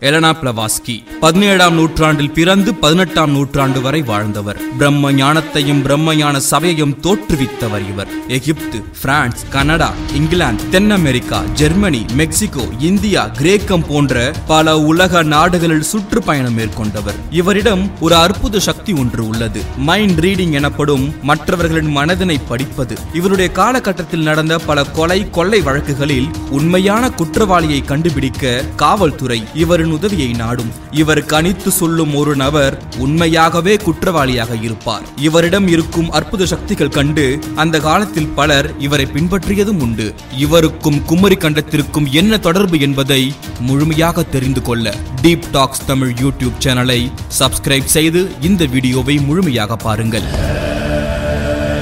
Helena பிளவாஸ்கி பதினேழாம் நூற்றாண்டில் பிறந்து பதினெட்டாம் நூற்றாண்டு வரை வாழ்ந்தவர். பிரம்ம ஞானத்தையும் பிரம்ம ஞான சபையையும் தோற்றுவித்தவர் இவர். எகிப்து பிரான்ஸ் கனடா இங்கிலாந்து தென் அமெரிக்கா ஜெர்மனி மெக்சிகோ இந்தியா கிரேக்கம் போன்ற பல உலக நாடுகளில் சுற்றுப்பயணம் மேற்கொண்டவர். இவரிடம் ஒரு அற்புத சக்தி ஒன்று உள்ளது. மைண்ட் ரீடிங் எனப்படும் மற்றவர்களின் மனதினை படிப்பது. இவருடைய காலகட்டத்தில் நடந்த பல கொலை கொள்ளை வழக்குகளில் உண்மையான குற்றவாளியை கண்டுபிடிக்க காவல்துறை இவரின் உதவியை நாடும். இவர் கணித்து சொல்லும் ஒரு நபர் உண்மையாகவே குற்றவாளியாக இருப்பார். இவரிடம் இருக்கும் அற்புத சக்திகள் கண்டு அந்த காலத்தில் பலர் இவரை பின்பற்றியதும் உண்டு. இவருக்கும் குமரி கண்டத்திற்கும் என்ன தொடர்பு என்பதை முழுமையாக தெரிந்து கொள்ள டீப் டாக்ஸ் தமிழ் யூடியூப் சேனலை சப்ஸ்கிரைப் செய்து இந்த வீடியோவை முழுமையாக பாருங்கள்.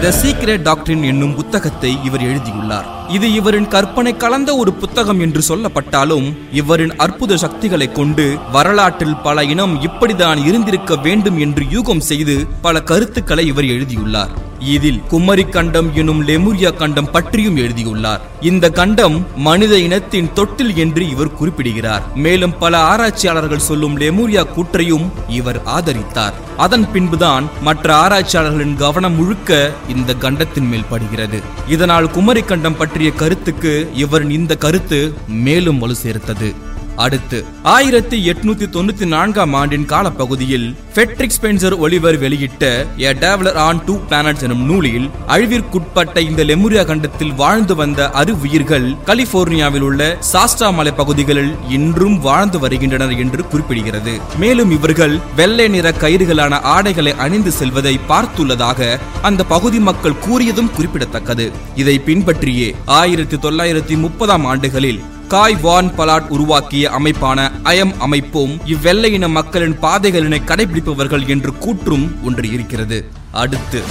த சீக்ரெட் டாக்டரின் என்னும் புத்தகத்தை இவர் எழுதியுள்ளார். இது இவரின் கற்பனை கலந்த ஒரு புத்தகம் என்று சொல்லப்பட்டாலும் இவரின் அற்புத சக்திகளை கொண்டு வரலாற்றில் பல இனம் இப்படிதான் இருந்திருக்க வேண்டும் என்று யூகம் செய்து பல கருத்துக்களை இவர் எழுதியுள்ளார். இதில் குமரி கண்டம் எனும் லெமுரியா கண்டம் பற்றியும் எழுதியுள்ளார். இந்த கண்டம் மனித இனத்தின் தொட்டில் என்று இவர் குறிப்பிடுகிறார். மேலும் பல ஆராய்ச்சியாளர்கள் சொல்லும் லெமுரியா கூற்றையும் இவர் ஆதரித்தார். அதன் பின்புதான் மற்ற ஆராய்ச்சியாளர்களின் கவனம் முழுக்க இந்த கண்டத்தின் மேல் படுகிறது. இதனால் குமரி கண்டம் பற்றிய கருத்துக்கு இவரின் இந்த கருத்து மேலும் வலு சேர்த்தது அடுத்து ஆயிரத்தி எட்நூத்தி தொண்ணூத்தி நான்காம் ஆண்டின் காலப்பகுதியில் ஃபெட்ரிக் ஸ்பென்சர் ஒலிவர் வெளியிட்ட a dweller on two planets எனும் நூலில் அழிவிற்குட்பட்ட இந்த லெமுரியா கண்டத்தில் வாழ்ந்து வந்த அருவுயிர்கள் கலிபோர்னியாவில் உள்ள சாஸ்டா மலை பகுதிகளில் இன்றும் வாழ்ந்து வருகின்றனர் என்று குறிப்பிடுகிறது. மேலும் இவர்கள் வெள்ளை நிற கயிறுகளான ஆடைகளை அணிந்து செல்வதை பார்த்துள்ளதாக அந்த பகுதி மக்கள் கூறியதும் குறிப்பிடத்தக்கது. இதை பின்பற்றியே ஆயிரத்தி தொள்ளாயிரத்தி முப்பதாம் ஆண்டுகளில் காய் வான் பலாட் உருவாக்கிய அமைப்பான அயம் அமைப்பும் இவ்வெள்ளை இன மக்களின் பாதைகளினை கடைபிடிப்பவர்கள் என்று கூற்றும் ஒன்று இருக்கிறது. அடுத்து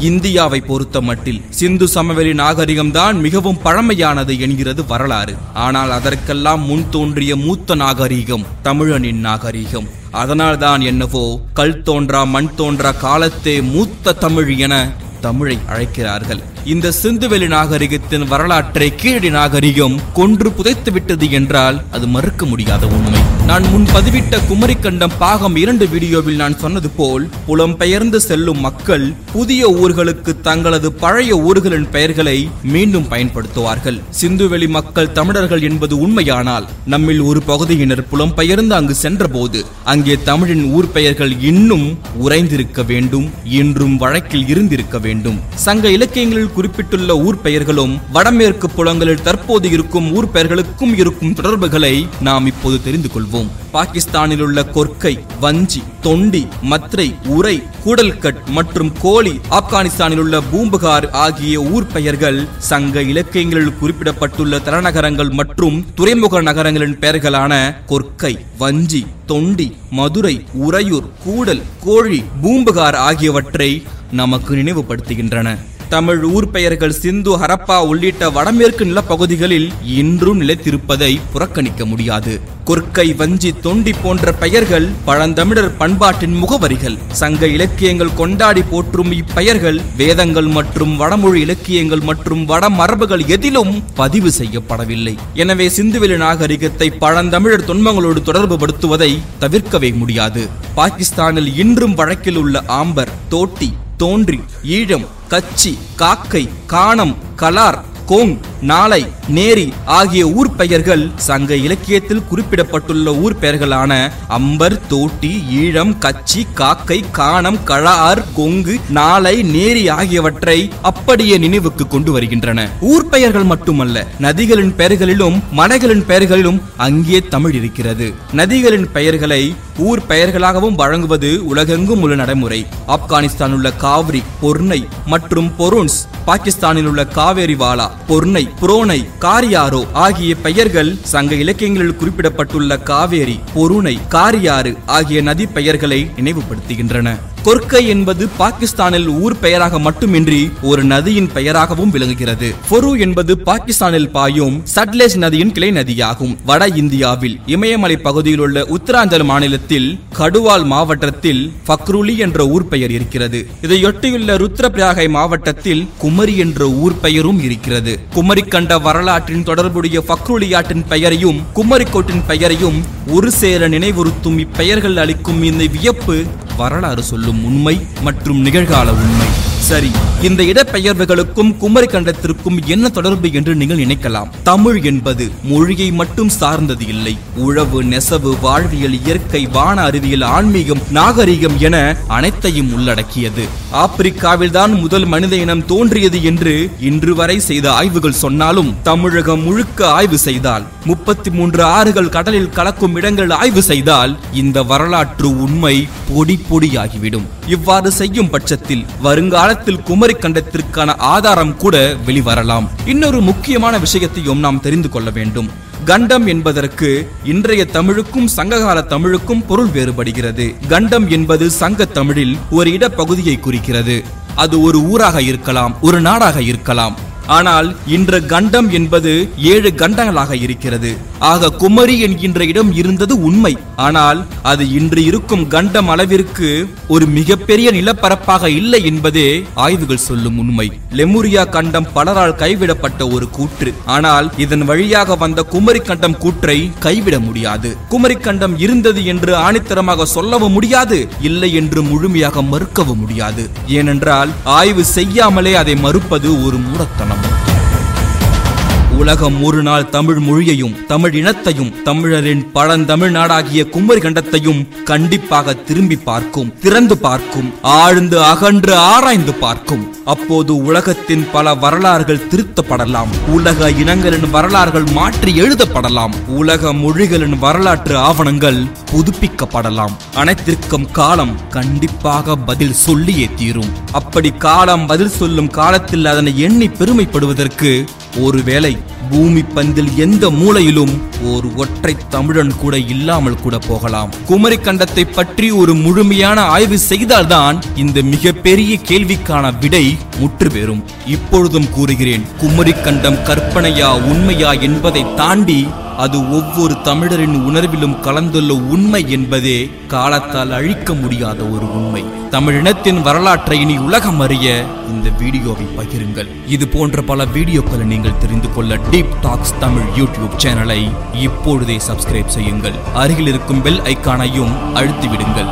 இந்தியாவை பொறுத்த மட்டில் சிந்து சமவெளி நாகரிகம்தான் மிகவும் பழமையானது என்கிறது வரலாறு. ஆனால் அதற்கெல்லாம் முன் தோன்றிய மூத்த நாகரிகம் தமிழனின் நாகரிகம். அதனால்தான் என்னவோ கல் தோன்றா மண் தோன்றா காலத்தே மூத்த தமிழ் என தமிழை அழைக்கிறார்கள். இந்த சிந்துவெளி நாகரிகத்தின் வரலாற்றை கீழடி நாகரிகம் கொன்று புதைத்து விட்டது என்றால் அது மறுக்க முடியாத உண்மை. நான் முன் பதிவிட்ட குமரிக்கண்டம் பாகம் இரண்டு வீடியோவில் நான் சொன்னது போல் புலம்பெயர்ந்து செல்லும் மக்கள் புதிய ஊர்களுக்கு தங்களது பழைய ஊர்களின் பெயர்களை மீண்டும் பயன்படுத்துவார்கள். சிந்துவெளி மக்கள் தமிழர்கள் என்பது உண்மையானால் நம்மில் ஒரு பகுதியினர் புலம்பெயர்ந்து அங்கு சென்றபோது அங்கே தமிழின் ஊர் பெயர்கள் இன்னும் உறைந்திருக்க வேண்டும் இன்றும் வழக்கில் இருந்திருக்க வேண்டும். சங்க இலக்கியங்களில் குறிப்பிட்டுள்ள ஊர் பெயர்களும் வடமேற்கு புலங்களில் தற்போது இருக்கும் ஊர் பெயர்களுக்கும் இருக்கும் தொடர்புகளை நாம் இப்போது தெரிந்து கொள்வோம். பாகிஸ்தானில் உள்ள கொர்க்கை வஞ்சி தொண்டி மத்ரை உரை கூடல்கட் மற்றும் கோலி ஆப்கானிஸ்தானில் உள்ள பூம்புகார் ஆகிய ஊர் பெயர்கள் சங்க இலக்கியங்களில் குறிப்பிடப்பட்டுள்ள தலைநகரங்கள் மற்றும் துறைமுக நகரங்களின் பெயர்களான கொர்க்கை வஞ்சி தொண்டி மதுரை உறையூர் கூடல் கோழி பூம்புகார் ஆகியவற்றை நமக்கு நினைவுபடுத்துகின்றன. தமிழ் ஊர் பெயர்கள் சிந்து ஹரப்பா உள்ளிட்ட வடமேற்கு நிலப்பகுதிகளில் இன்றும் நிலைத்திருப்பதை புறக்கணிக்க முடியாது. கொர்க்கை வஞ்சி தொண்டி போன்ற பெயர்கள் பழந்தமிழர் பண்பாட்டின் முகவரிகள். சங்க இலக்கியங்கள் கொண்டாடி போற்றும் இப்பெயர்கள் வேதங்கள் மற்றும் வடமொழி இலக்கியங்கள் மற்றும் வடமரபுகள் எதிலும் பதிவு செய்யப்படவில்லை. எனவே சிந்துவெளி நாகரிகத்தை பழந்தமிழர் தொன்மங்களோடு தொடர்பு படுத்துவதை தவிர்க்கவே முடியாது. பாகிஸ்தானில் இன்றும் வழக்கில் உள்ள ஆம்பர் தோட்டி தோன்றி ஈழம் கச்சி காக்கை காணம் கலார் கோங் நாளை நேரி ஆகிய ஊர் பெயர்கள் சங்க இலக்கியத்தில் குறிப்பிடப்பட்டுள்ள ஊர் பெயர்களான அம்பர் தோட்டி ஈழம் கச்சி காக்கை காணம் கழார் கொங்கு நாளை நேரி ஆகியவற்றை அப்படியே நினைவுக்கு கொண்டு வருகின்றன. ஊர் பெயர்கள் மட்டுமல்ல நதிகளின் பெயர்களிலும் மலைகளின் பெயர்களிலும் அங்கே தமிழ் இருக்கிறது. நதிகளின் பெயர்களை ஊர் பெயர்களாகவும் வழங்குவது உலகெங்கும் உள்ள நடைமுறை. ஆப்கானிஸ்தான் உள்ள காவிரி பொர்னை மற்றும் பொருன்ஸ் பாகிஸ்தானில் உள்ள காவேரி வாலா பொர்ணை புரோனை காரியாரோ ஆகிய பெயர்கள் சங்க இலக்கியங்களில் குறிப்பிடப்பட்டுள்ள காவேரி பொருணை காரியாறு ஆகிய நதி பெயர்களை நினைவுபடுத்துகின்றன. கொர்க்கை என்பது பாகிஸ்தானில் ஊர் பெயராக மட்டுமின்றி ஒரு நதியின் பெயராகவும் விளங்குகிறது. ஃபொரு என்பது பாகிஸ்தானில் பாயும் சட்லேஜ் நதியின் கிளை நதியாகும். வட இந்தியாவில் இமயமலை பகுதியில் உள்ள உத்தராஞ்சல் மாநிலத்தில் கடுவால் மாவட்டத்தில் ஃபக்ருலி என்ற ஊர் பெயர் இருக்கிறது. இதையொட்டியுள்ள ருத்ரபிராகை மாவட்டத்தில் குமரி என்ற ஊர் பெயரும் இருக்கிறது. குமரி கண்ட வரலாற்றின் தொடர்புடைய ஃபக்ருலி ஆற்றின் பெயரையும் குமரிக்கோட்டின் பெயரையும் ஒரு சேர நினைவுறுத்தும் இப்பெயர்கள் அளிக்கும் இந்த வியப்பு வரலாறு சொல்லும் உண்மை மற்றும் நிகழ்கால உண்மை. சரி இந்த இடப்பெயர்வுகளுக்கும் குமரி கண்டத்திற்கும் என்ன தொடர்பு என்று நீங்கள் நினைக்கலாம். தமிழ் என்பது மொழியை மட்டும் சார்ந்தது இல்லை. உழவு நெசவு வாழ்வியல் இயற்கை வான அறிவியல் ஆன்மீகம் நாகரீகம் என அனைத்தையும் உள்ளடக்கியது. ஆப்பிரிக்காவில்தான் முதல் மனித இனம் தோன்றியது என்று இன்று வரை செய்த ஆய்வுகள் சொன்னாலும் தமிழகம் முழுக்க ஆய்வு செய்தால் முப்பத்தி மூன்று ஆறுகள் கடலில் கலக்கும் இடங்கள் ஆய்வு செய்தால் இந்த வரலாற்று உண்மை பொடி பொடியாகிவிடும். இவ்வாறு செய்யும் பட்சத்தில் வருங்காலத்தில் குமரி கண்டத்திற்கான ஆதாரம் கூட வெளிவரலாம். இன்னொரு முக்கியமான விஷயத்தையும் நாம் தெரிந்து கொள்ள வேண்டும். கண்டம் என்பதற்கு இன்றைய தமிழுக்கும் சங்ககால தமிழுக்கும் பொருள் வேறுபடுகிறது. கண்டம் என்பது சங்க தமிழில் ஒரு இடப்பகுதியை குறிக்கிறது. அது ஒரு ஊராக இருக்கலாம் ஒரு நாடாக இருக்கலாம். ஆனால் இன்று கண்டம் என்பது ஏழு கண்டங்களாக இருக்கிறது. ஆக குமரி என்கின்ற இடம் இருந்தது உண்மை. ஆனால் அது இன்று இருக்கும் கண்டம் அளவிற்கு ஒரு மிகப்பெரிய நிலப்பரப்பாக இல்லை என்பதே ஆய்வுகள் சொல்லும் உண்மை. லெமுரியா கண்டம் பலரால் கைவிடப்பட்ட ஒரு கூற்று. ஆனால் இதன் வழியாக வந்த குமரி கண்டம் கூற்றை கைவிட முடியாது. குமரி கண்டம் இருந்தது என்று ஆணித்தரமாக சொல்லவும் முடியாது இல்லை என்று முழுமையாக மறுக்கவும் முடியாது. ஏனென்றால் ஆய்வு செய்யாமலே அதை மறுப்பது ஒரு மூடத்தனம். உலகம் ஒரு நாள் தமிழ் மொழியையும் தமிழ் இனத்தையும் தமிழரின் பழந்தமிழ் நாடாகிய குமரி கண்டத்தையும் கண்டிப்பாக திரும்பி பார்க்கும் திறந்து பார்க்கும் ஆழ்ந்து அகன்று ஆராய்ந்து பார்க்கும். அப்போது உலகத்தின் பல வரலாறுகள் திருத்தப்படலாம். உலக இனங்களின் வரலாறுகள் மாற்றி எழுதப்படலாம். உலக மொழிகளின் வரலாற்று ஆவணங்கள் புதுப்பிக்கப்படலாம். அனைத்திற்கும் காலம் கண்டிப்பாக பதில் சொல்லியே தீரும். அப்படி காலம் பதில் சொல்லும் காலத்தில் அதனை எண்ணி பெருமைப்படுவதற்கு ஒருவேளை பூமி பந்தில் எந்த மூலையிலும் ஒரு ஒற்றை தமிழன் கூட இல்லாமல் கூட போகலாம். குமரி கண்டத்தை பற்றி ஒரு முழுமையான ஆய்வு செய்தால்தான் இந்த மிகப்பெரிய கேள்விக்கான விடை முற்று பெறும். இப்பொழுதும் கூறுகிறேன் குமரி கண்டம் கற்பனையா உண்மையா என்பதை தாண்டி அது ஒவ்வொரு தமிழரின் உணர்விலும் கலந்துள்ள உண்மை என்பதே காலத்தால் அழிக்க முடியாத ஒரு உண்மை. தமிழினத்தின் வரலாற்றை இனி உலகம் அறிய இந்த வீடியோவை பகிருங்கள். இது போன்ற பல வீடியோக்களை நீங்கள் தெரிந்து கொள்ள டீப் டாக்ஸ் தமிழ் யூடியூப் சேனலை இப்பொழுதே சப்ஸ்கிரைப் செய்யுங்கள். அருகில் இருக்கும் பெல் ஐக்கானையும் அழுத்திவிடுங்கள்.